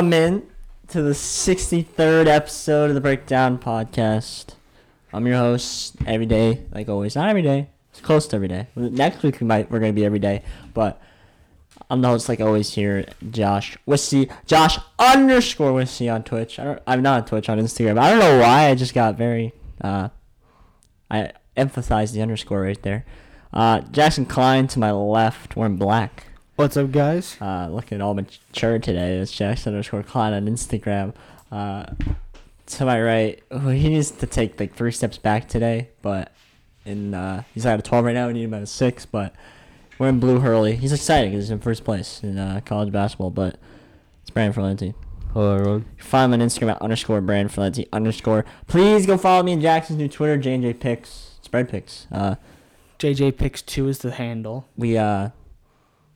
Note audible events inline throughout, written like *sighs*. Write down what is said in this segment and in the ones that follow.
Welcome in to the 63rd episode of the Breakdown Podcast. I'm your host every day, like always. Not every day. It's close to every day. Next week we might we're gonna be every day, but I'm the host like always here, Josh Wissy. Josh underscore Wissy on Twitch. I don't, I'm not on Twitch on Instagram. I don't know why. I just got very. Uh, I emphasized the underscore right there. Uh, Jackson Klein to my left, wearing black. What's up, guys? Uh, looking all mature today. It's Jackson underscore Klein on Instagram. Uh, to my right, well, he needs to take like three steps back today, but in uh, he's at a 12 right now. We need him at a six, but we're in Blue Hurley. He's excited because he's in first place in uh, college basketball, but it's Brandon Ferlenti. Hello, everyone. You can find him on Instagram at underscore Brandon Ferlenti underscore. Please go follow me and Jackson's new Twitter, J&J Picks, Spread Picks. Uh, JJ Picks Two is the handle. we uh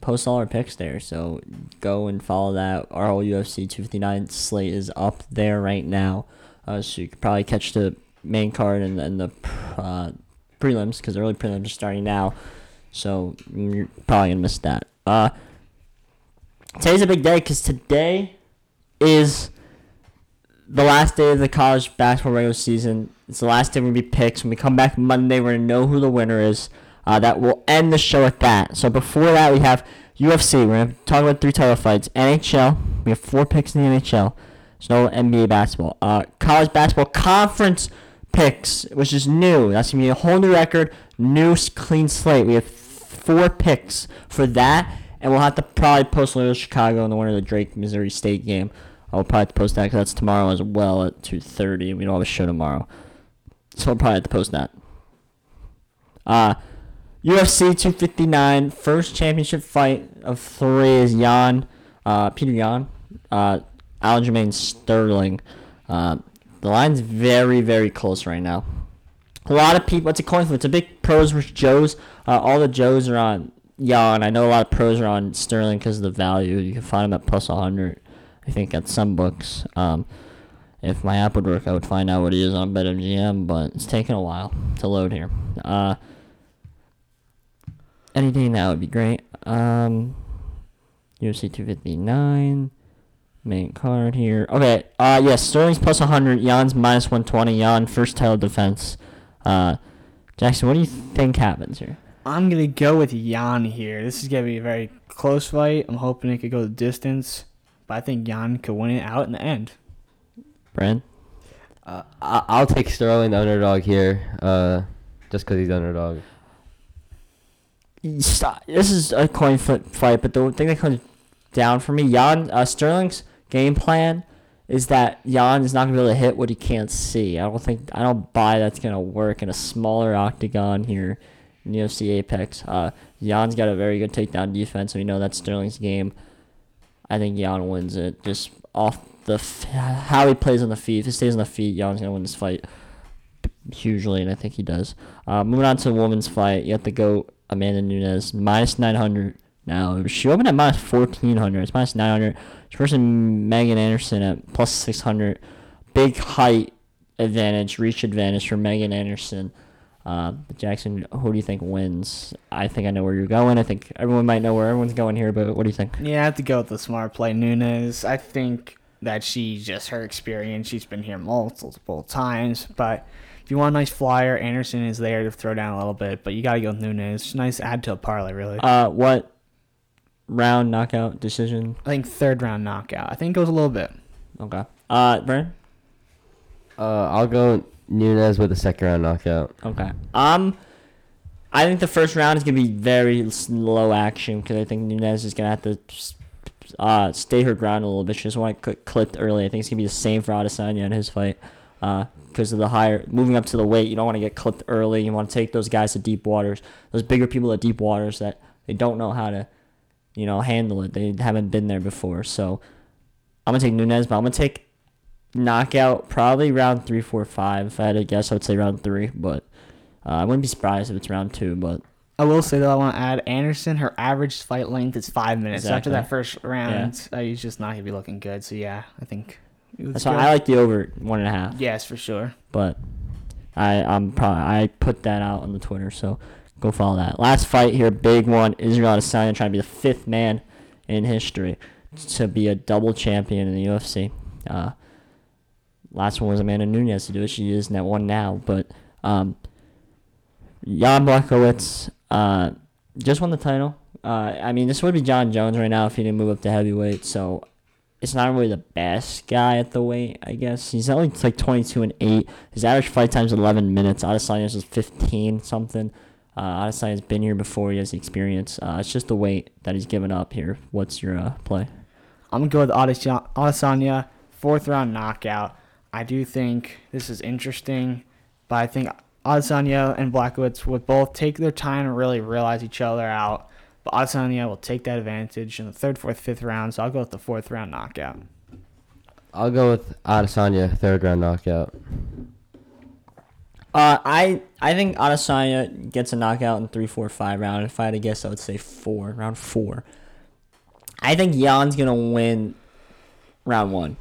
post all our picks there so go and follow that our whole ufc 259 slate is up there right now uh, so you could probably catch the main card and, and the uh, prelims because the early prelims are starting now so you're probably gonna miss that uh today's a big day because today is the last day of the college basketball regular season. It's the last day we're gonna be picks. When we come back Monday, we're gonna know who the winner is. Uh, that will end the show at that. So before that, we have UFC. We're gonna talk about three title fights. NHL. We have four picks in the NHL. There's no NBA basketball. Uh, college basketball conference picks, which is new. That's gonna be a whole new record, new clean slate. We have four picks for that, and we'll have to probably post Loyola Chicago and the winner of the Drake Missouri State game. I'll probably to post that because that's tomorrow as well at 2.30. We don't have a show tomorrow. So I'll probably have to post that. Uh, UFC 259, first championship fight of three is Yan, uh, Peter Yan, uh, Aljamain Sterling. Uh, the line's very, very close right now. A lot of people, it's a coin flip. It's a big pros versus Joes. Uh, all the Joes are on Yan. I know a lot of pros are on Sterling because of the value. You can find them at plus 100, I think, at some books. Um, if my app would work, I would find out what he is on BetMGM, but it's taking a while to load here. Uh, anything that would be great. Um, UFC 259, main card here. Okay, uh, yes, Sterling's plus 100, Yan's minus 120. Yan, first title defense. Uh, Jackson, what do you think happens here? I'm gonna go with Yan here. This is gonna be a very close fight. I'm hoping it could go the distance, but I think Yan could win it out in the end. Brand? Uh, I- I'll take Sterling, the underdog here, uh, just because he's the underdog. This is a coin flip fight, but the thing that comes down for me, Yan uh, Sterling's game plan is that Yan is not gonna be able to hit what he can't see. I don't think I don't buy that's gonna work in a smaller octagon here in UFC Apex. Uh, Yan's got a very good takedown defense, so we know that's Sterling's game. I think Yan wins it just off the f- how he plays on the feet. If he stays on the feet, Yan's gonna win this fight hugely, and I think he does. Uh, moving on to the women's fight, you have to go Amanda Nunes minus 900 now. She opened at minus 1400. It's minus 900. She's versus Megan Anderson at plus 600. Big height advantage, reach advantage for Megan Anderson. Uh, Jackson, who do you think wins? I think I know where you're going. I think everyone might know where everyone's going here, but what do you think? Yeah, I have to go with the smart play, Nunes. I think that she just her experience. She's been here multiple times, but if you want a nice flyer, Anderson is there to throw down a little bit, but you gotta go with Nunes. Nice add to a parlay, really. Uh, what round knockout decision? I think third round knockout. I think it goes a little bit. Okay. Uh, Brandon? Uh, I'll go Nunes with a second round knockout. Okay. Um, I think the first round is gonna be very slow action because I think Nunes is gonna have to uh stay her ground a little bit. She doesn't want to get clipped early. I think it's gonna be the same for Adesanya in his fight. Uh, because of the higher moving up to the weight, you don't want to get clipped early. You want to take those guys to deep waters, those bigger people at deep waters that they don't know how to, you know, handle it. They haven't been there before. So I'm gonna take Nunes, but I'm gonna take knockout probably round three, four, five. If I had to guess, I would say round three, but uh, I wouldn't be surprised if it's round two. But I will say though, I want to add Anderson. Her average fight length is five minutes. So After that first round, uh, he's just not gonna be looking good. So yeah, I think. That's why. I like the over one and a half. Yes, for sure. But I I'm probably I put that out on the Twitter, so go follow that. Last fight here, big one. Israel Adesanya trying to be the fifth man in history to be a double champion in the UFC. Uh, last one was Amanda Nunes to do it. She is that one now, but um, Jan Blachowicz uh, just won the title. Uh, I mean, this would be Jon Jones right now if he didn't move up to heavyweight. So it's not really the best guy at the weight, I guess. He's only like 22 and 8. His average fight time is 11 minutes. Adesanya is 15 something. Uh, Adesanya's been here before. He has experience. Uh, it's just the weight that he's given up here. What's your uh, play? I'm gonna go with Adesanya, Adesanya fourth round knockout. I do think this is interesting, but I think Adesanya and Blachowicz would both take their time and really realize each other out. But Adesanya will take that advantage in the third, fourth, fifth round. So I'll go with the fourth round knockout. I'll go with Adesanya, third round knockout. Uh, I I think Adesanya gets a knockout in three, four, five round. If I had to guess, I would say four, round four. I think Jan's gonna win round one.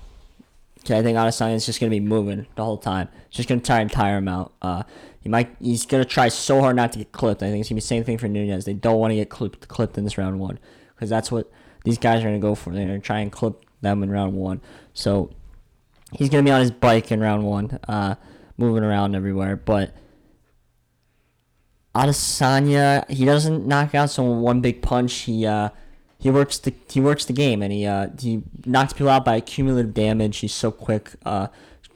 Okay, I think Adesanya is just gonna be moving the whole time. Just gonna try and tire him out. Uh, he might. He's gonna try so hard not to get clipped. I think it's gonna be the same thing for Nunes. They don't want to get clipped clipped in this round one because that's what these guys are gonna go for. They're gonna try and clip them in round one. So he's gonna be on his bike in round one. Uh, moving around everywhere. But Adesanya, he doesn't knock out someone one big punch. He uh, he works the he works the game and he uh, he knocks people out by cumulative damage. He's so quick, uh,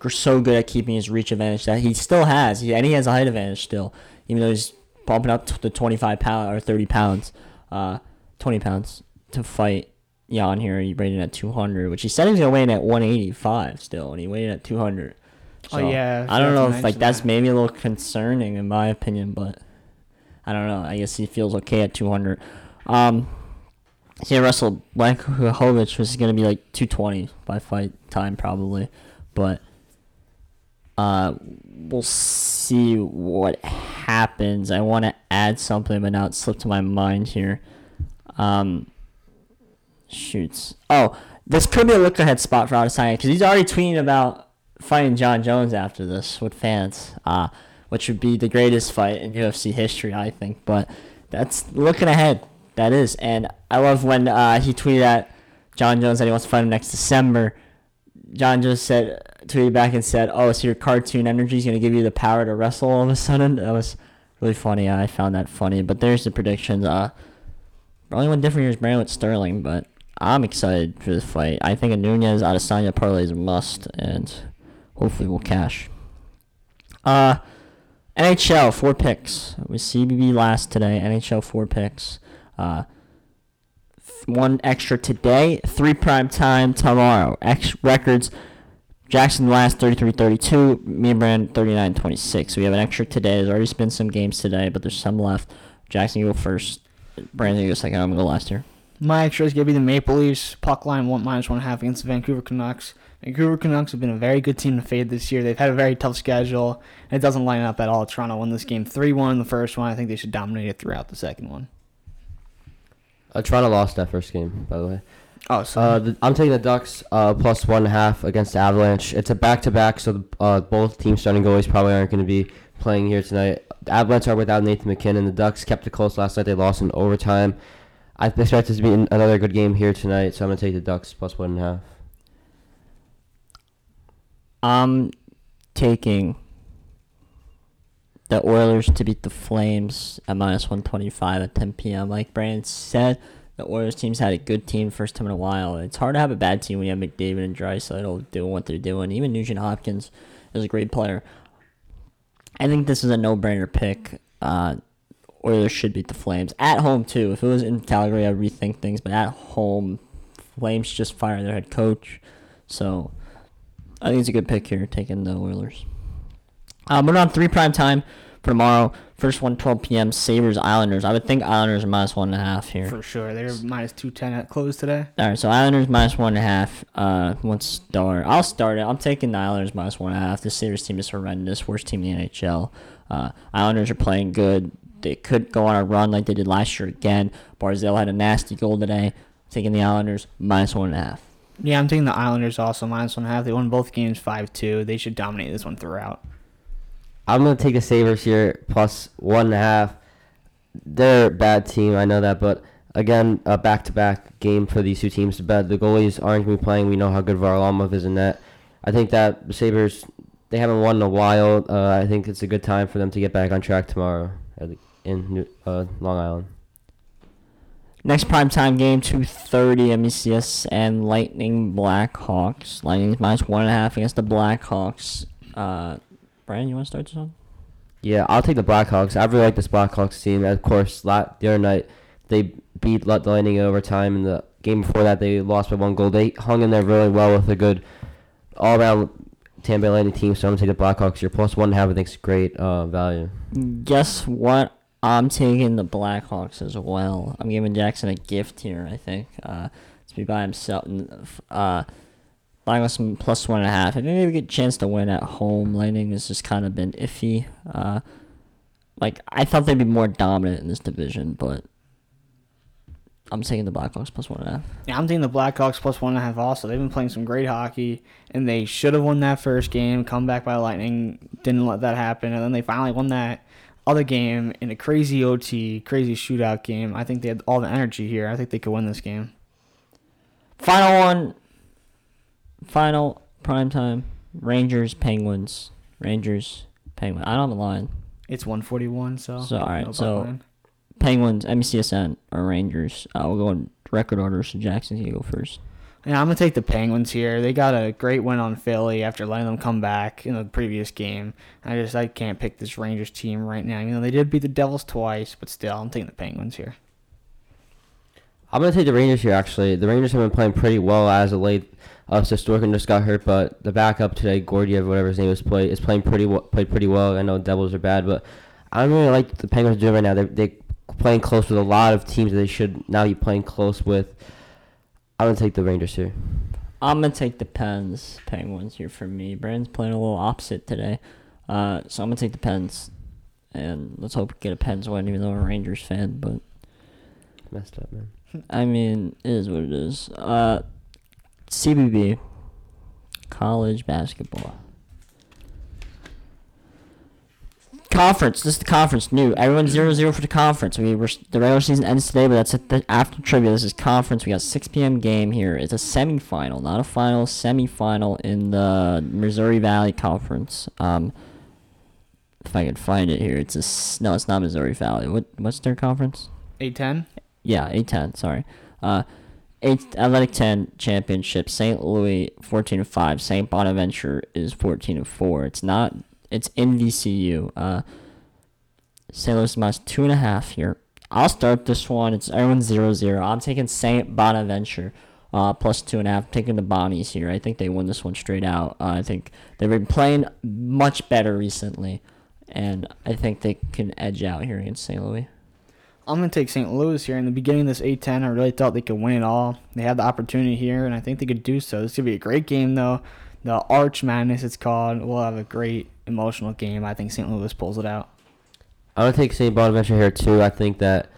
so good at keeping his reach advantage that he still has. He, and he has a height advantage still, even though he's bumping up to the twenty five pound or thirty pounds, uh, twenty pounds to fight. Jan here, he weighed in at 200, which he said he was gonna weigh in at 185 still, and he weighed in at 200. Oh, yeah, I don't know if like mention that's maybe a little concerning in my opinion, but I don't know. I guess he feels okay at 200. Um, see, Russell Blachowicz was gonna be like 220 by fight time probably, but uh, we'll see what happens. I want to add something, but now it slipped to my mind here. Um, shoots. Oh, this could be a look ahead spot for Adesanya because he's already tweeting about fighting Jon Jones after this with fans, uh, which would be the greatest fight in UFC history, I think. But that's looking ahead. That is, and I love when uh, he tweeted at Jon Jones that he wants to fight him next December. Jon Jones said, tweeted back and said, "Oh, so your cartoon energy is gonna give you the power to wrestle all of a sudden." That was really funny. I found that funny. But there's the predictions. Uh, only one different here is Brandon with Sterling, but I'm excited for this fight. I think a Nunes Adesanya parlay is a must, and hopefully we'll cash. Uh, NHL four picks. With CBB last today. NHL four picks. Uh, one extra today. Three prime time tomorrow. X records. Jackson last 33-32. Me and Brand 39-26. So we have an extra today. There's already been some games today, but there's some left. Jackson, you go first. Brandon, you go second. I'm gonna go last here. My extra is going to be the Maple Leafs. Puck line one one half against the Vancouver Canucks. Vancouver Canucks have been a very good team to fade this year. They've had a very tough schedule. And it doesn't line up at all. Toronto won this game 3 1 in the first one. I think they should dominate it throughout the second one. Uh, Toronto lost that first game, by the way. Oh, so Uh, the, I'm taking the Ducks uh, plus one and a half against the Avalanche. It's a back to back, so the, uh, both team starting goalies probably aren't going to be playing here tonight. The Avalanche are without Nathan MacKinnon. The Ducks kept it close last night. They lost in overtime. I expect this to be another good game here tonight, so I'm going to take the Ducks plus one and a half. I'm taking the Oilers to beat the Flames at minus 125 at 10 p.m. Like Brandon said, the Oilers team's had a good team first time in a while. It's hard to have a bad team when you have McDavid and Draisaitl doing what they're doing. Even Nugent Hopkins is a great player. I think this is a no-brainer pick. Uh, Oilers should beat the Flames at home too. If it was in Calgary, I'd rethink things. But at home, Flames just fired their head coach, so I think it's a good pick here, taking the Oilers. Um, we're on three prime time for tomorrow. First one, 12 p.m. Sabres Islanders. I would think Islanders are minus one and a half here. for sure. They're minus 210 at close today. All right, so Islanders minus one and a half. Uh, one start. I'll start it. I'm taking the Islanders minus one and a half. The Sabres team is horrendous. Worst team in the NHL. Uh, Islanders are playing good. They could go on a run like they did last year again. Barzal had a nasty goal today. Taking the Islanders minus one and a half. Yeah, I'm taking the Islanders also minus one and a half. They won both games 5 2. They should dominate this one throughout. I'm to take the Sabres here plus one and a half. They're a bad team, I know that, but again, a back-to-back game for these two teams. But the goalies aren't to be playing. We know how good Varlamov is in that. I think that the Sabres, they haven't won in a while. Uh, I think it's a good time for them to get back on track tomorrow in New, uh, Long Island. Next primetime game, 2.30, MECS and Lightning Blackhawks. Lightning's minus one and a half against the Blackhawks. Uh, Brian, you want to start this one? Yeah, I'll take the Blackhawks. I really like this Blackhawks team. Of course, la- the other night they beat the Lightning in overtime. In the game before that, they lost by one goal. They hung in there really well with a good all-around Tampa Bay Lightning team. So I'm gonna take the Blackhawks. Your plus one and a half, I think, is great uh, value. Guess what? I'm taking the Blackhawks as well. I'm giving Jackson a gift here, I think. Uh, to be by himself. Uh, Blackhawks plus one and a half. I think they get a chance to win at home. Lightning has just kind of been iffy. Uh, like, I thought they'd be more dominant in this division, but I'm taking the Blackhawks plus one and a half. Yeah, I'm taking the Blackhawks plus one and a half. Also, they've been playing some great hockey, and they should have won that first game. Come back by Lightning, didn't let that happen, and then they finally won that other game in a crazy OT, crazy shootout game. I think they had all the energy here. I think they could win this game. Final one. Final prime time. Rangers, Penguins. Rangers, Penguins. I don't have a line. It's 141, so. So, all right, no so- line. Penguins, NBCSN, or Rangers. Uh, we'll go in record order, so Jackson can go first. Yeah, I'm gonna take the Penguins here. They got a great win on Philly after letting them come back in the previous game. I just I can't pick this Rangers team right now. You know they did beat the Devils twice, but still, I'm taking the Penguins here. I'm gonna take the Rangers here. Actually, the Rangers have been playing pretty well as of late. Uh, Shesterkin just got hurt, but the backup today, Georgiev, whatever his name is, play is playing pretty well, played pretty well. I know Devils are bad, but I don't really like the Penguins doing right now. They're they playing close with a lot of teams that they should now be playing close with. I'm gonna take the Rangers here. I'm gonna take the Pens, Penguins here for me. Brandon's playing a little opposite today, uh, so I'm gonna take the Pens, and let's hope we get a Pens win, even though I'm a Rangers fan. But Messed up, man. I mean, it is what it is. Uh, CBB, college basketball. Conference. This is the conference. New. Everyone's zero zero for the conference. We were the regular season ends today, but that's at the after trivia. This is conference. We got 6 p.m. game here. It's a semifinal, not a final. Semifinal in the Missouri Valley Conference. Um, if I can find it here, it's a no. It's not Missouri Valley. What what's their conference? A10. Yeah, A10, sorry. Uh, eight, Atlantic 10 championship. St. Louis 14 and 5. St. Bonaventure is 14 and 4. It's not, it's in VCU. Uh, St. Louis is minus two and a half here. I'll start this one. It's everyone's 0 0. I'm taking St. Bonaventure uh, plus two and a half. taking the Bonnies here. I think they win this one straight out. Uh, I think they've been playing much better recently. And I think they can edge out here against St. Louis. I'm gonna take St. Louis here. In the beginning of this A10, I really thought they could win it all. They had the opportunity here, and I think they could do so. This could be a great game, though. The Arch Madness, it's called. We'll have a great emotional game. I think St. Louis pulls it out. I'm gonna take St. Bonaventure here too. I think that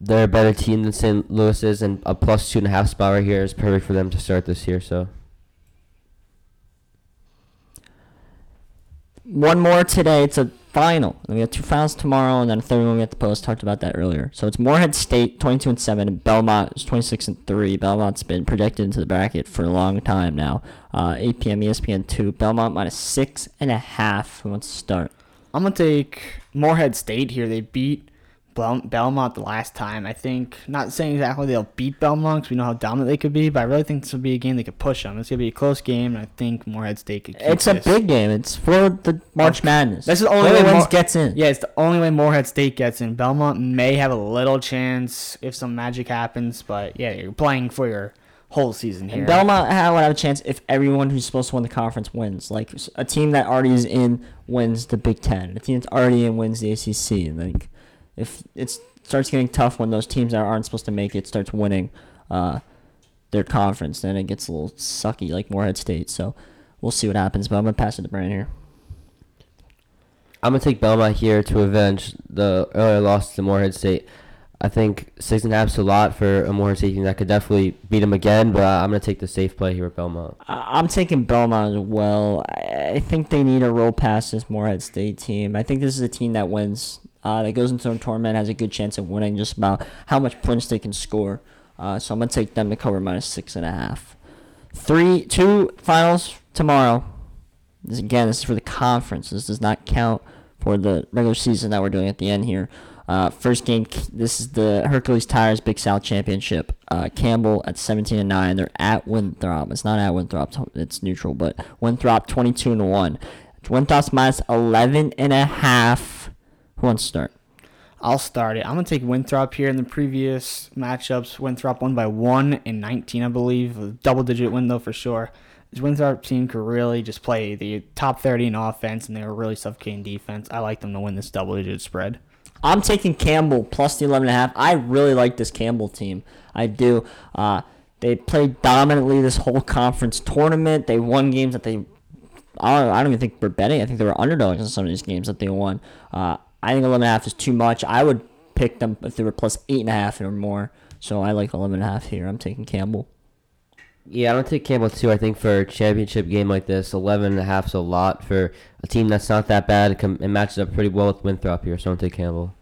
they're a better team than St. Louis is, and a plus two and a half spot right here is perfect for them to start this year. So one more today. It's a final. We have two finals tomorrow, and then a third one we have to post. Talked about that earlier. So it's Morehead State, 22 and seven, and Belmont is 26 and three. Belmont's been projected into the bracket for a long time now. Uh, 8 p.m. ESPN two. Belmont minus six and a half. Who wants to start? I'm gonna take Morehead State here. They beat Belmont the last time. I think not saying exactly they'll beat Belmont because we know how dominant they could be, but I really think this will be a game they could push them. It's gonna be a close game, and I think Morehead State could. It's a big game. It's for the March Madness. This is the only Whoever way wins gets in. Yeah, it's the only way Morehead State gets in. Belmont may have a little chance if some magic happens, but yeah, you're playing for your whole season here. And Belmont would have a chance if everyone who's supposed to win the conference wins. Like a team that already is in wins the Big Ten. A team that's already in wins the ACC. Like if it starts getting tough when those teams that aren't supposed to make it starts winning uh, their conference, then it gets a little sucky like Morehead State. So we'll see what happens. But I'm gonna pass it to Brandon here. I'm gonna take Belmont here to avenge the earlier loss to Morehead State. I think six and a half's a lot for a Morehead State team that could definitely beat them again, but I'm gonna take the safe play here with Belmont. I'm taking Belmont as well. I think they need a roll past this Morehead State team. I think this is a team that wins uh, that goes into the tournament has a good chance of winning just about how much points they can score. Uh, so I'm gonna take them to cover minus six and a half. Three, two finals tomorrow. This again, this is for the conference. This does not count for the regular season that we're doing at the end here. Uh, first game, this is the Hercules Tires Big South Championship. Uh, Campbell at 17 and 9. They're at Winthrop. It's not at Winthrop. It's neutral, but Winthrop 22 and 1. Winthrop's minus 11 and a half. Who wants to start? I'll start it. I'm gonna take Winthrop here. In the previous matchups, Winthrop won by one in 19, I believe. A double-digit win though for sure. This Winthrop team could really just play the top 30 in offense, and they were really suffocating defense. I like them to win this double-digit spread. I'm taking Campbell plus the 11 and a half. I really like this Campbell team. I do. Uh, they played dominantly this whole conference tournament. They won games that they. I don't, I don't even think we're betting. I think they were underdogs in some of these games that they won. Uh, I think 11 and a half is too much. I would pick them if they were plus eight and a half or more. So I like 11 and a half here. I'm taking Campbell. Yeah, I'm gonna take Campbell too. I think for a championship game like this, 11 and a half is a lot for a team that's not that bad. It, com- it matches up pretty well with Winthrop here, so I'm gonna take Campbell.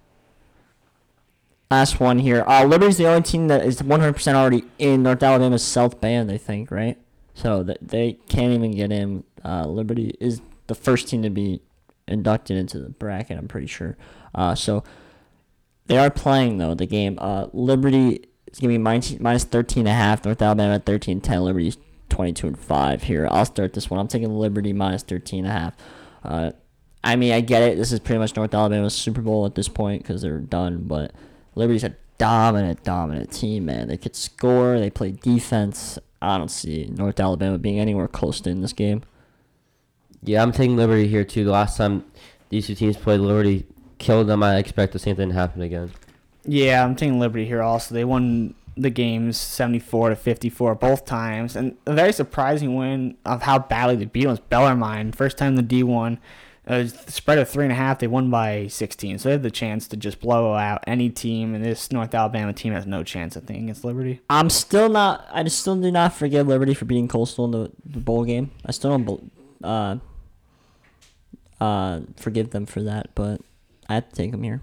Last one here. Uh, Liberty's the only team that is 100% already in North Alabama's South Band, I think, right? So that they can't even get in. Uh, Liberty is the first team to be inducted into the bracket. I'm pretty sure. Uh, so they are playing though the game. Uh, Liberty is gonna be minus, minus 13 and a half. North Alabama at 13 10. Liberty's 22 and five here. I'll start this one. I'm taking Liberty minus 13 and a half. Uh, I mean, I get it. This is pretty much North Alabama's Super Bowl at this point because they're done. But Liberty's a dominant, dominant team, man. They could score. They play defense. I don't see North Alabama being anywhere close to in this game. Yeah, I'm taking Liberty here too. The last time these two teams played, Liberty killed them. I expect the same thing to happen again. Yeah, I'm taking Liberty here also. They won the games 74 to 54 both times, and a very surprising win of how badly they beat them was Bellarmine. First time the D1, uh, spread of three and a half. They won by 16, so they had the chance to just blow out any team, and this North Alabama team has no chance, I think, against Liberty. I'm still not. I just still do not forgive Liberty for beating Coastal in the, the bowl game. I still don't. bel- Uh, uh, forgive them for that, but I have to take them here.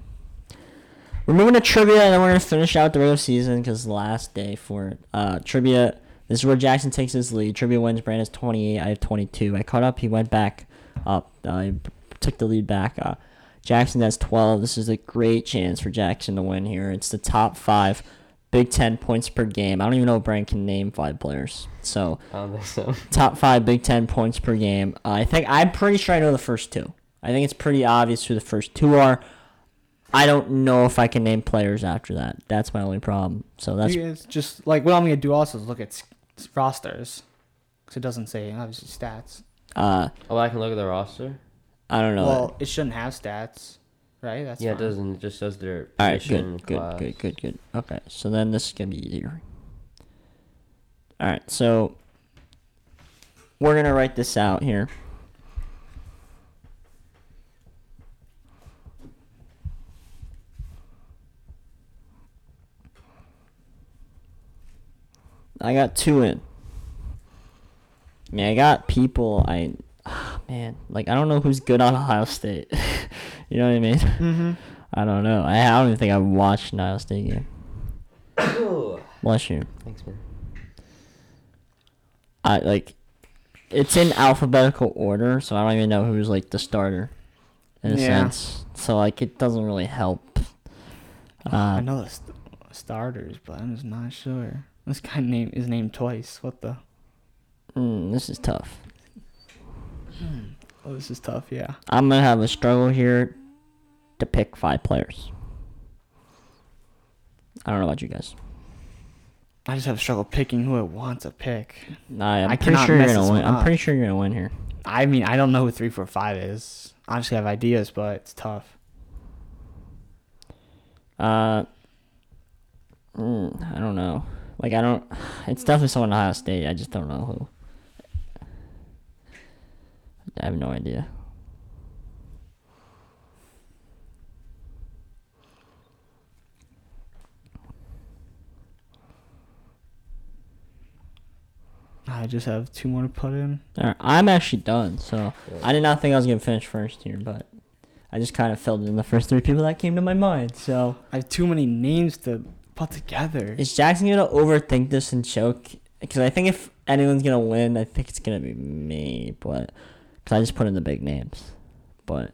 We're moving to trivia, and then we're gonna finish out the regular season because last day for. Uh, trivia. This is where Jackson takes his lead. Trivia wins. Brand has 28. I have 22. I caught up. He went back up. I took the lead back. Uh, Jackson has 12. This is a great chance for Jackson to win here. It's the top five Big Ten points per game. I don't even know if Brand can name five players. So I don't think so. *laughs* top five Big Ten points per game. Uh, I think I'm pretty sure I know the first two. I think it's pretty obvious who the first two are. I don't know if I can name players after that. That's my only problem. So that's You guys just like what I'm gonna do also is look at s- s- rosters, because it doesn't say obviously stats. uh Oh, I can look at the roster. I don't know. Well, it shouldn't have stats, right? That's yeah, it doesn't. It just says their All right, position, good, good, class. good, good, good. Okay, so then this is gonna be easier. All right, so we're gonna write this out here. I got two in. I mean, I got people. I, man, like I don't know who's good on *laughs* Ohio State. *laughs* you know what I mean? Mm-hmm. I don't know. I, I don't even think I've watched an Ohio State game. *coughs* Bless you. Thanks, man. I like. It's in alphabetical order, so I don't even know who's like the starter, in a Yeah. sense. So like, it doesn't really help. I Uh, know the st- starters, but I'm just not sure. This guy name is named twice. What the? mm, this is tough. Oh, this is tough. Yeah. I'm gonna have a struggle here to pick five players. I don't know about you guys. I just have a struggle picking who I want to pick. I, I'm I pretty cannot sure you're mess gonna this win. one I'm pretty sure you're gonna win here. I mean, I don't know who three, four, five is. Obviously, I have ideas, but it's tough. Uh, mm, I don't know. Like I don't. *sighs* It's definitely someone in Ohio State. I just don't know who. I have no idea. I just have two more to put in. All right, I'm actually done. So I did not think I was gonna finish first here, but I just kind of filled in the first three people that came to my mind. So I have too many names to put together. is Jackson gonna overthink this and choke? Because I think if anyone's gonna win, I think it's gonna be me. But because I just put in the big names. But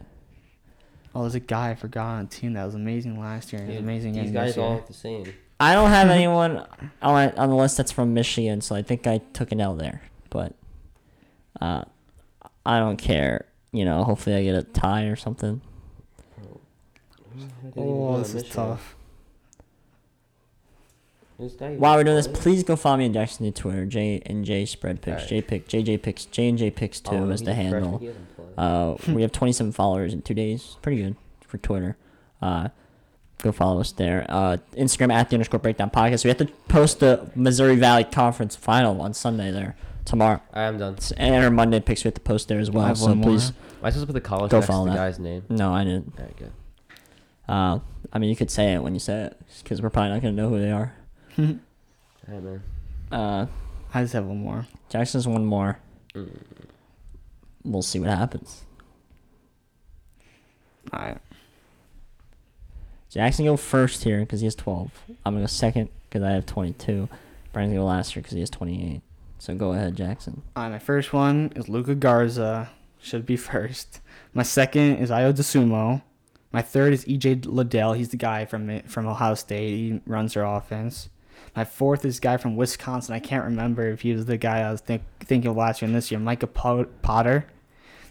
Oh, there's a guy I forgot on a team that was amazing last year and is amazing These guys all the same. I don't have *laughs* anyone on on the list that's from Michigan, so I think I took an L there. But uh, I don't care. You know, hopefully I get a tie or something. Oh, this is tough. While we're doing this, please go follow me on Jackson Twitter, J and J spread picks, Alright. J pick, JJ picks, J and J picks two Oh, as the handle. Uh, we have 27 *laughs* followers in two days. Pretty good for Twitter. Uh, go follow us there. Uh, Instagram at the underscore breakdown podcast. We have to post the Missouri Valley Conference final on Sunday there tomorrow. I am done. And our Monday picks we have to post there as well. So please, Am I supposed to put the college Go next to follow the that. guy's name? no, I didn't. Alright, good. Uh, I mean, you could say it when you say it because we're probably not gonna know who they are. Alright, man. Uh, I just have one more. Jackson's one more. Mm. We'll see what happens. All right. Jackson go first here because he has 12. I'm gonna go second because I have 22. Brian's gonna go last here because he has 28. So go ahead, Jackson. All right, my first one is Luka Garza. Should be *laughs* first. My second is Ayo Dosunmu. My third is EJ Liddell. He's the guy from from Ohio State. He runs their offense. My fourth is guy from Wisconsin. I can't remember if he was the guy I was think, thinking of last year and this year. Micah Potter.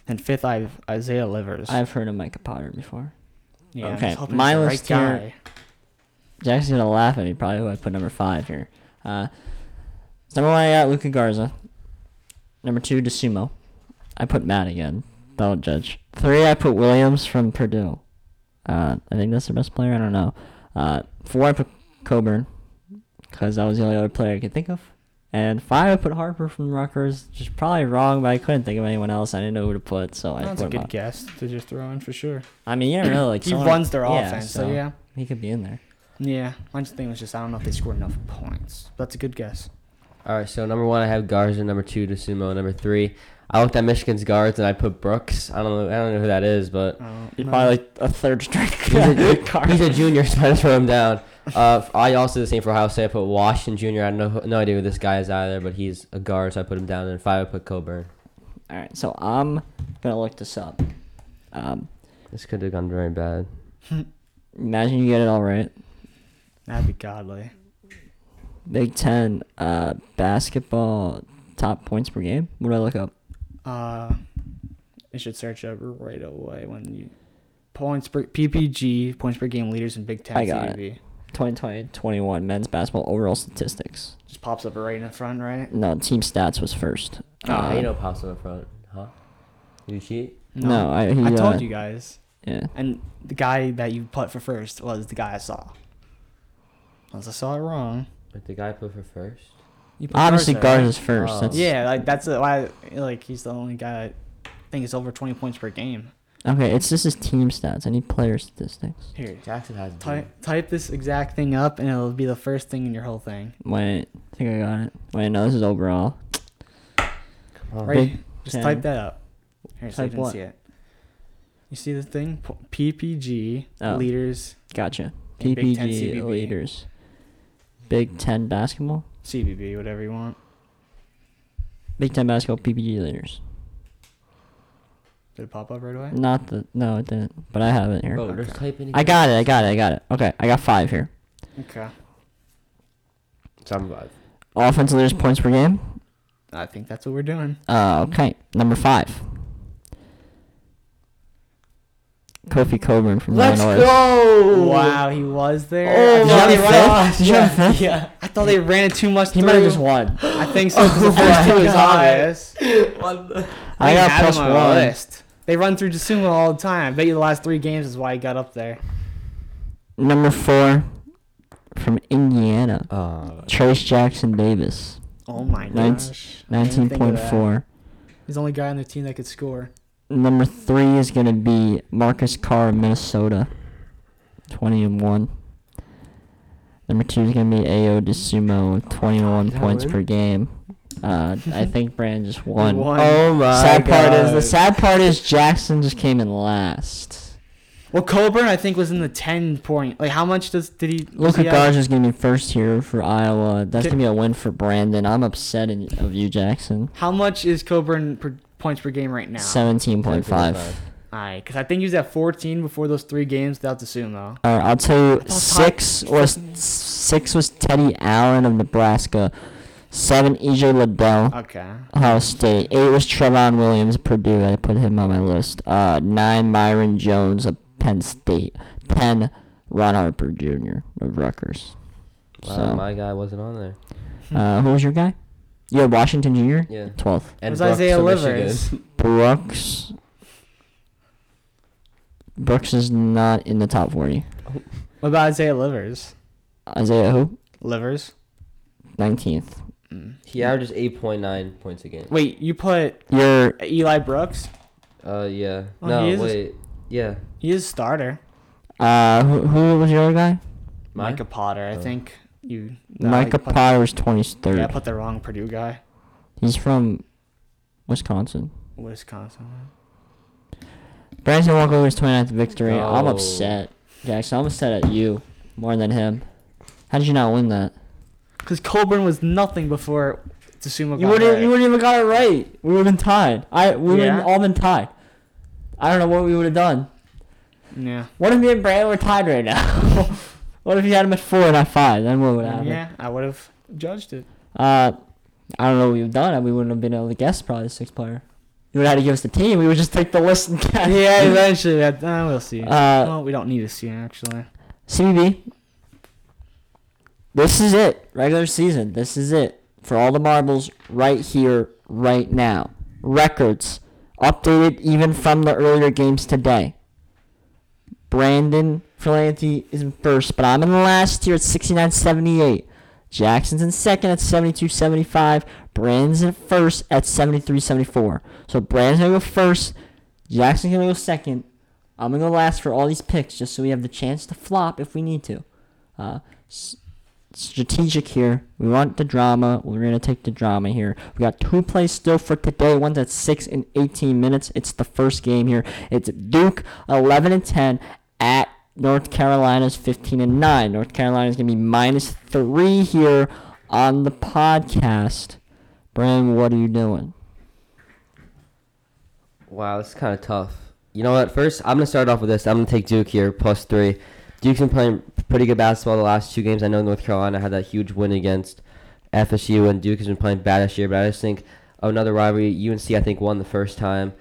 And fifth, I have Isaiah Livers. I've heard of Micah Potter before. yeah, okay, my list right here- guy. Jackson's gonna laugh at me probably who I put number five here. Uh, number one I got Luka Garza. Number two Dosunmu. I put Matt again. Don't judge. Three I put Williams from Purdue. Uh, I think that's the best player. I don't know. Uh, four I put Cockburn because that was the only other player I could think of. And five I put Harper from Rutgers. Which is probably wrong, but I couldn't think of anyone else. I didn't know who to put, so I That's a put him good up. guess to just throw in for sure. I mean, you never know. Like *clears throat* He someone- runs their yeah, offense, so yeah. he could be in there. Yeah, my just thing was just I don't know if they scored enough points. But that's a good guess. Alright, so number one I have Garza, number two Dosunmu, number three. I looked at Michigan's guards and I put Brooks. I don't know I don't know who that is, but Uh, probably like a third *laughs* string. he's a, he's a junior, so I just wrote him down. Uh, I also did the same for Ohio State. I put Washington Jr. I had no no idea who this guy is either, but he's a guard, so I put him down. And five I put Cockburn. All right, so I'm gonna look this up. Um, This could have gone very bad. *laughs* imagine you get it all right. That'd be godly. Big Ten uh, basketball top points per game. What do I look up? Uh, you should search up right away when you points per PPG points per game leaders in Big Ten. I got it. CDB. 2020 21 men's basketball overall statistics. Just pops up right in the front, right? No, team stats was first. Ah, Uh, you know Pops in the front, huh? You cheat? No, I, he, I told uh, you guys. Yeah. And the guy that you put for first was the guy I saw. Unless I saw it wrong. But the guy put for first. You put Obviously, Garza, right? Garza's first. Oh. That's, Yeah, like that's why. Like he's the only guy. I think it's over twenty points per game. Okay, it's just his team stats. I need player statistics. Here, Jackson has. type type this exact thing up, and it'll be the first thing in your whole thing. Wait, I think I got it. Wait, no, this is overall. Oh, Right, Big just Ten. type that up. Here, so you Type can what? see it. You see the thing? PPG Oh. leaders Gotcha. And Big Ten PPG leaders. Big Ten basketball. CBB, whatever you want. Big Ten basketball PPG leaders. Did it pop up right away? Not the no, it didn't. But I have it here. Bro, just type in. I got it. I got it. I got it. Okay, I got five here. Okay. Seven five. Offensive leaders points per game. I think that's what we're doing. Uh, okay, number five. Kofi Cockburn from Let's Illinois. go! Wow, he was there. Oh I my thought they ran- gosh. Did you have yeah, *laughs* yeah. I thought they ran it too much. He might have just won. I think so. 'cause the *laughs* first two was obvious. I got have plus on one. List. They run through Dosunmu all the time. I bet you the last three games is why he got up there. Number four from Indiana. Uh, Trayce Jackson Davis. Oh my Nin- gosh. I didn't Nineteen think of point that. four. He's the only guy on the team that could score. Number three is gonna be Marcus Carr, of Minnesota. Twenty and one. Number two is gonna be Ayo Dosunmu, twenty-one Did points per game. Uh, I *laughs* think Brand just won. won. oh my sad part is the sad part is Jackson just came in last. Well, Cockburn, I think, was in the ten point. Like, how much does did he? does Luka he have? Garza is gonna be first here for Iowa. That's Can- gonna be a win for Brandon. I'm upset in, of you, Jackson. How much is Cockburn per points per game right now? Seventeen point five. Alright, because I think he was at 14 before those three games without the Sumo. All right, I'll tell you. Six was six was Teddy Allen of Nebraska. Seven EJ Liddell, Okay. Ohio State. Eight was Trevion Williams, Purdue. I put him on my list. Uh, nine Myreon Jones of Penn State. Ten Ron Harper Jr. of Rutgers. Wow, So, my guy wasn't on there. uh, who was your guy? You had Washington Jr. Yeah. Twelfth. It was Brooks Isaiah. Livers. Brooks. Brooks is not in the top forty. What about Isaiah Livers? Isaiah who? Livers? Nineteenth. Mm. He averages 8.9 points a game. Wait, you put You're Eli Brooks? Uh, yeah. Oh, no, he is- wait. Yeah. He is starter. uh who, who was your other guy? Mine? Micah Potter, I Oh. think. You. no, Micah you put- Potter's twenty third. Yeah, I put the wrong Purdue guy. He's from Wisconsin. Wisconsin. Branson Brandon Walkover's 29th victory. I'm No. upset. Jackson, I'm upset at you more than him. How did you not win that? Because Cockburn was nothing before Dosunmu You wouldn't. hurt. You wouldn't even got it right. We would have been tied. I. We would have all been tied. I don't know what we would have done. Yeah. What if me and Brandon were tied right now? *laughs* what if you had him at four and I five? Then what would happen? Yeah, I would have judged it. Uh, I don't know what we would have done. We wouldn't have been able to guess probably the sixth player. You would have had to give us the team. We would just take the list and *laughs* guess. yeah, eventually. Uh, we'll see. Uh, well, we don't need to see, actually. CBB. This is it. Regular season. This is it. For all the marbles right here, right now. Records. Updated even from the earlier games today. Brandon Ferlanti is in first, but I'm in last here at 69.78. Jackson's in second at 72.75. Brandon's in first at 73.74. So Brandon's going to go first. Jackson's going to go second. I'm gonna go last for all these picks, just so we have the chance to flop if we need to. Uh, strategic here. We want the drama. We're gonna take the drama here. We got two plays still for today. One's at six and 18 minutes. It's the first game here. It's Duke 11 and 10 at North Carolina's 15 and 9. North Carolina's gonna be minus three here on the podcast. Brandon, what are you doing? Wow, this is kind of tough. You know what? First, I'm gonna start off with this. I'm gonna take Duke here plus three. Duke's been playing pretty good basketball the last two games. I know North Carolina had that huge win against FSU, and Duke has been playing bad this year. But I just think another rivalry. UNC, I think, won the first time.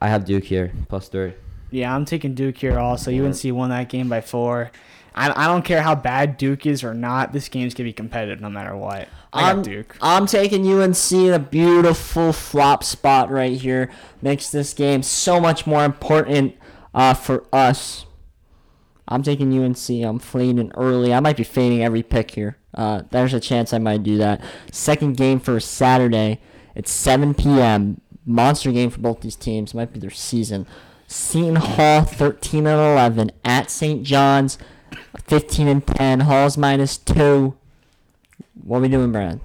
I have Duke here plus three. Yeah, I'm taking Duke here also. UNC won that game by four. I, I don't care how bad Duke is or not. This game's going to be competitive no matter what. I I'm- got Duke. I'm taking UNC in a beautiful flop spot right here. Makes this game so much more important uh, for us. I'm taking UNC. I'm fading early. I might be fading every pick here. Uh, there's a chance I might do that. Second game for Saturday. It's 7 p.m. Monster game for both these teams. Might be their season. Seton Hall 13 and 11 at St. John's 15 and 10. Hall's minus two. What are we doing, Brad?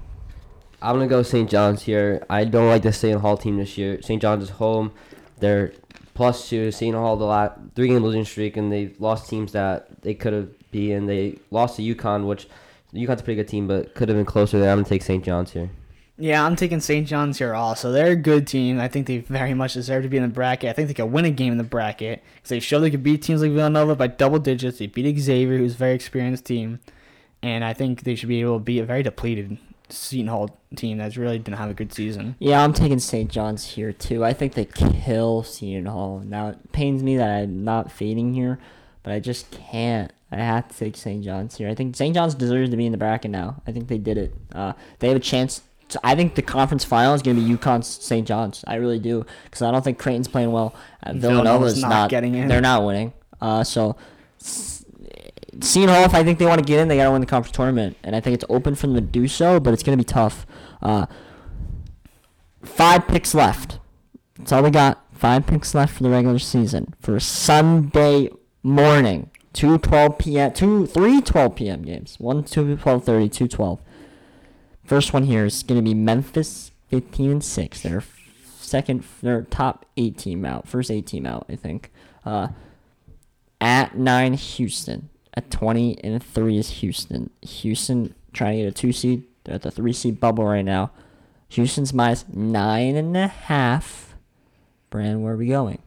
I'm gonna go St. John's here. I don't like the St. Hall team this year. St. John's is home. They're plus two. St. Hall the last three game losing streak, and they lost teams that they could have been. They lost to UConn, which UConn's a pretty good team, but could have been closer. There, I'm gonna take St. John's here. Yeah, I'm taking St. John's here also. They're a good team. I think they very much deserve to be in the bracket. I think they could win a game in the bracket because they showed they could beat teams like Villanova by double digits. They beat Xavier, who's a very experienced team, and I think they should be able to beat a very depleted Seton Hall team that's really didn't have a good season. Yeah, I'm taking St. John's here too. I think they kill Seton Hall. Now it pains me that I'm not fading here, but I just can't. I have to take St. John's here. I think St. John's deserves to be in the bracket now. I think they did it. Uh, they have a chance. To, I think the conference final is going to be UConn St. John's. I really do because I don't think Creighton's playing well. Uh, Villanova's Villanova's not not, getting in. They're not winning. Uh, so S- Hall, if I think they want to get in, they got to win the conference tournament, and I think it's open for them to do so, but it's going to be tough. Uh, five picks left. That's all we got. Five picks left for the regular season for Sunday morning. Two 12 p.m. Two three 12 p.m. games. One two 12:30, two 12. First one here is going to be Memphis 15 and 6. They're second their top 8 team out. First 8 team out, I think. Uh At nine, Houston. At twenty and a three is Houston. Houston trying to get a two seed. They're at the three seed bubble right now. Houston's minus nine and a half. Brand, where are we going?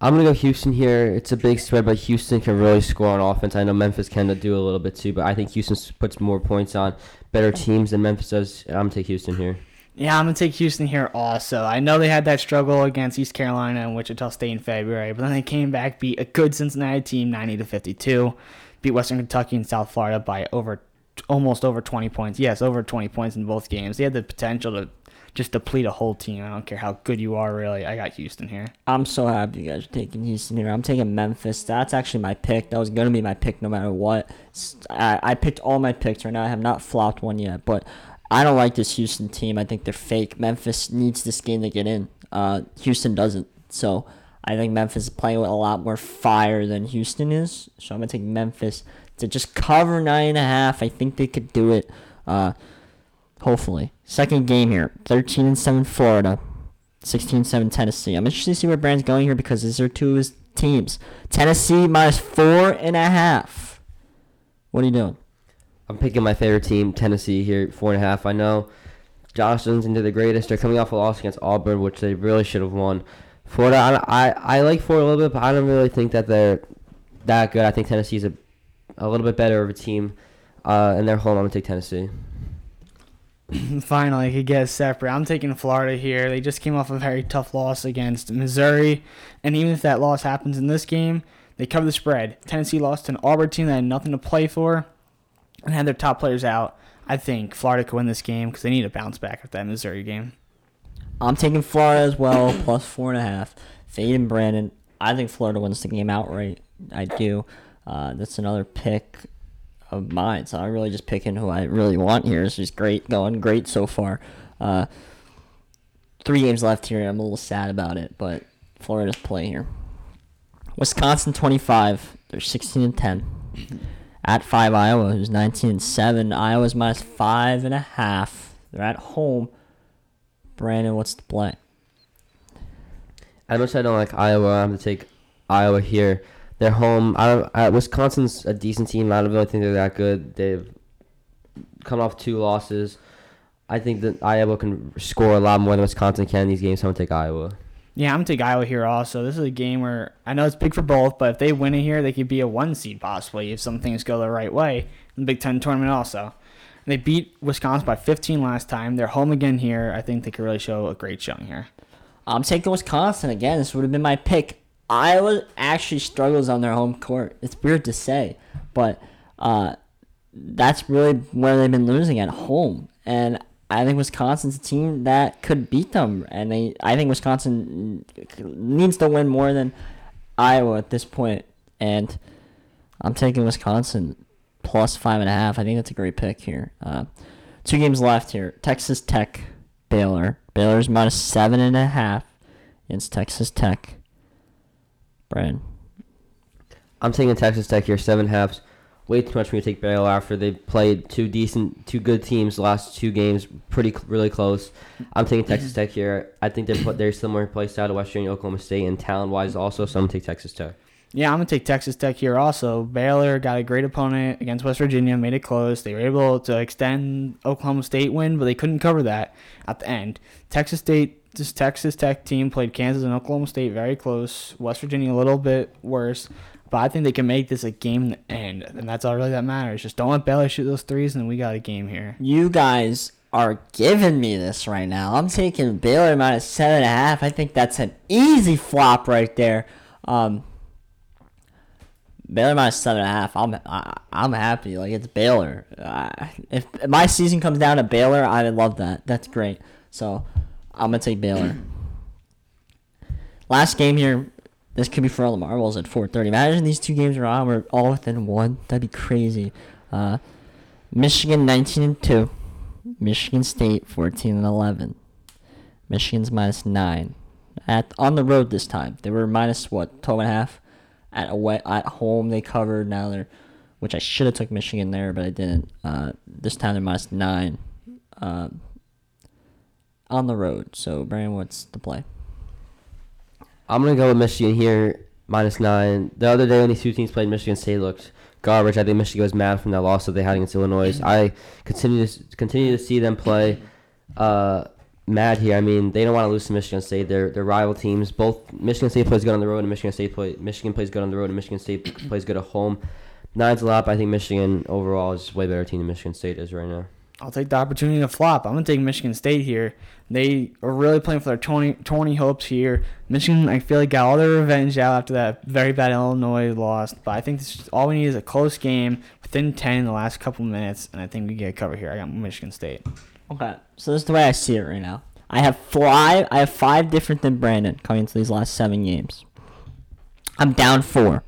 I'm gonna go Houston here. It's a big spread, but Houston can really score on offense. I know Memphis can do a little bit too, but I think Houston puts more points on better teams than Memphis does. I'm gonna take Houston here. Yeah, I'm gonna take Houston here also. I know they had that struggle against East Carolina and Wichita State in February, but then they came back, beat a good Cincinnati team, 90 to 52, beat Western Kentucky and South Florida by over, almost over 20 points. Yes, over 20 points in both games. They had the potential to just deplete a whole team. I don't care how good you are, really. I got Houston here. I'm so happy you guys are taking Houston here. I'm taking Memphis. That's actually my pick. That was going to be my pick no matter what. I picked all my picks right now. I have not flopped one yet, but I don't like this Houston team. I think they're fake. Memphis needs this game to get in. Uh, Houston doesn't. So I think Memphis is playing with a lot more fire than Houston is. So I'm to take Memphis to just cover nine and a half. I think they could do it. Uh, hopefully. Second game here 13 and 7 Florida. 16-7 Tennessee. I'm interested to see where Brand's going here because these are two of his teams. Tennessee minus four and a half. What are you doing? I'm picking my favorite team, Tennessee here, four and a half. I know Josh Allen's into the greatest. They're coming off a loss against Auburn, which they really should have won. Florida, I, I, like Florida a little bit, but I don't really think that they're that good. I think Tennessee's a, a little bit better of a team, uh, and they're home. I'm gonna take Tennessee. *clears throat* Finally, I could get separate. I'm taking Florida here. They just came off a very tough loss against Missouri, and even if that loss happens in this game, they cover the spread. Tennessee lost to an Auburn team that had nothing to play for, and had their top players out. I think Florida could win this game because they need to bounce back after that Missouri game. I'm taking Florida as well, plus four and a half. Fade and Brandon. I think Florida wins the game outright. I do. Uh, that's another pick of mine. So I'm really just picking who I really want here. This is great, going great so far. Uh, three games left here. I'm a little sad about it, but Florida's play here. Wisconsin 25. They're 16 and 10. At five Iowa, who's 19 and seven. Iowa's minus five and a half. They're at home. Brandon, what's the play? As much as I don't like Iowa, I'm gonna take Iowa here. They're home. I don't. Uh, Wisconsin's a decent team. I don't really think they're that good. They've come off two losses. I think that Iowa can score a lot more than Wisconsin can in these games. I'm gonna take Iowa. Yeah, I'm take Iowa here also. This is a game where I know it's big for both, but if they win it here, they could be a one seed possibly if some things go the right way in the Big Ten tournament also. They beat Wisconsin by 15 last time. They're home again here. I think they could really show a great showing here. I'm taking Wisconsin again. This would have been my pick. Iowa actually struggles on their home court. It's weird to say, but uh, that's really where they've been losing at home. And I think Wisconsin's a team that could beat them. And they, I think Wisconsin needs to win more than Iowa at this point. And I'm taking Wisconsin plus five and a half. I think that's a great pick here. Uh, two games left here. Texas Tech, Baylor. Baylor's minus seven and a half against Texas Tech. Brian. I'm taking Texas Tech here, seven halves. Way too much for me to take Baylor after they played two decent, two good teams last two games, pretty really close. I'm taking Texas Tech here. I think they're they're similar play style to West Virginia, Oklahoma State, and talent wise also. So I'm gonna take Texas Tech. Yeah, I'm gonna take Texas Tech here also. Baylor got a great opponent against West Virginia, made it close. They were able to extend Oklahoma State win, but they couldn't cover that at the end. Texas State, this Texas Tech team played Kansas and Oklahoma State very close. West Virginia a little bit worse, but I think they can make this a game end, and that's all really that matters. Just don't let Baylor shoot those threes, and we got a game here. You guys are giving me this right now. I'm taking Baylor minus seven and a half. I think that's an easy flop right there. Um, Baylor minus seven and a half. I'm I, I'm happy. Like it's Baylor. Uh, if my season comes down to Baylor, I would love that. That's great. So I'm gonna take Baylor. *clears throat* Last game here. This could be for all the marbles at 4:30. Imagine these two games are on. We're all within one. That'd be crazy. Uh, Michigan 19 and two. Michigan State 14 and 11. Michigan's minus nine. At on the road this time, they were minus what 12 and a half. At away at home they covered. Now they're, which I should have took Michigan there, but I didn't. Uh, this time they're minus nine. Um, on the road. So Brian, what's the play? I'm gonna go with Michigan here. minus nine. The other day when these two teams played, Michigan State looked garbage. I think Michigan was mad from that loss that they had against Illinois. I continue to continue to see them play uh, mad here. I mean, they don't want to lose to Michigan State. They're they're rival teams. Both Michigan State plays good on the road, and Michigan State play Michigan plays good on the road, and Michigan State plays good at home. Nine's a lot, but I think Michigan overall is way better team than Michigan State is right now. I'll take the opportunity to flop. I'm gonna take Michigan State here. They are really playing for their 20, 20 hopes here. Michigan, I feel like got all their revenge out after that very bad Illinois loss. But I think this is, all we need is a close game within ten in the last couple minutes, and I think we get covered here. I got Michigan State. Okay, so this is the way I see it right now. I have five. I have five different than Brandon coming into these last seven games. I'm down four.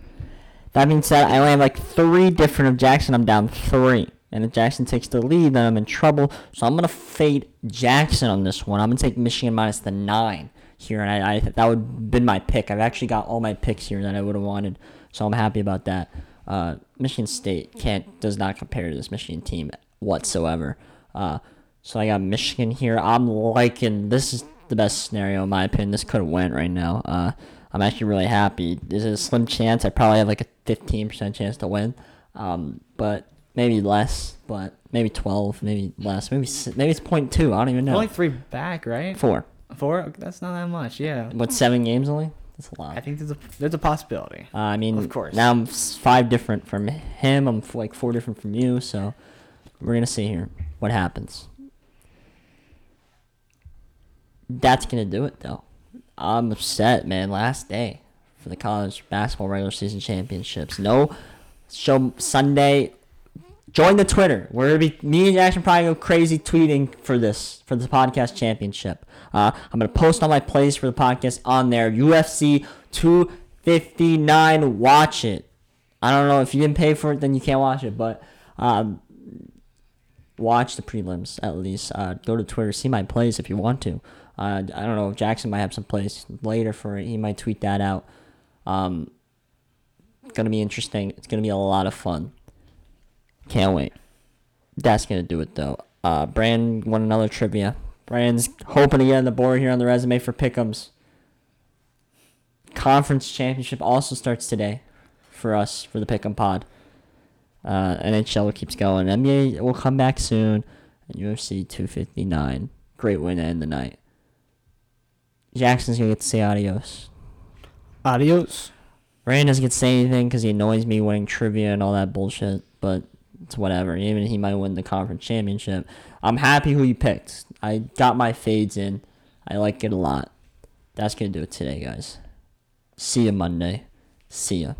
That being said, I only have like three different of Jackson. I'm down three. And if Jackson takes the lead, then I'm in trouble. So I'm gonna fade Jackson on this one. I'm gonna take Michigan minus the nine here, and I, I that would have been my pick. I've actually got all my picks here that I would have wanted, so I'm happy about that. Uh, Michigan State can't does not compare to this Michigan team whatsoever. Uh, so I got Michigan here. I'm liking this is the best scenario in my opinion. This could have went right now. Uh, I'm actually really happy. This is a slim chance. I probably have like a 15% chance to win. Um, but maybe less, but maybe 12, maybe less. Maybe s- maybe it's point two. I don't even know. Only three back, right? Four. Four? That's not that much. Yeah. What, seven games only? That's a lot. I think there's a there's a possibility. Uh, I mean, Of course. now I'm s- five different from him. I'm f- like four different from you. So we're gonna see here what happens. That's gonna do it though. I'm upset, man. Last day for the college basketball regular season championships. No show Sunday. Join the Twitter. We're gonna be me and Jackson probably go crazy tweeting for this for the podcast championship. Uh, I'm gonna post all my plays for the podcast on there. UFC 259. Watch it. I don't know if you didn't pay for it, then you can't watch it. But um, watch the prelims at least. Uh, go to Twitter, see my plays if you want to. Uh, I don't know. Jackson might have some plays later for it. He might tweet that out. Um, gonna be interesting. It's gonna be a lot of fun. Can't wait. That's gonna do it though. Uh, Brand won another trivia. Brand's hoping to get on the board here on the resume for Pickums. Conference championship also starts today for us for the Pick'em Pod. Uh, NHL keeps going. NBA will come back soon. And UFC 259. Great win to end the night. Jackson's gonna get to say adios. Adios. Rand doesn't get to say anything because he annoys me winning trivia and all that bullshit, but it's whatever. Even he might win the conference championship. I'm happy who you picked. I got my fades in. I like it a lot. That's to do it today, guys. See you Monday. See ya.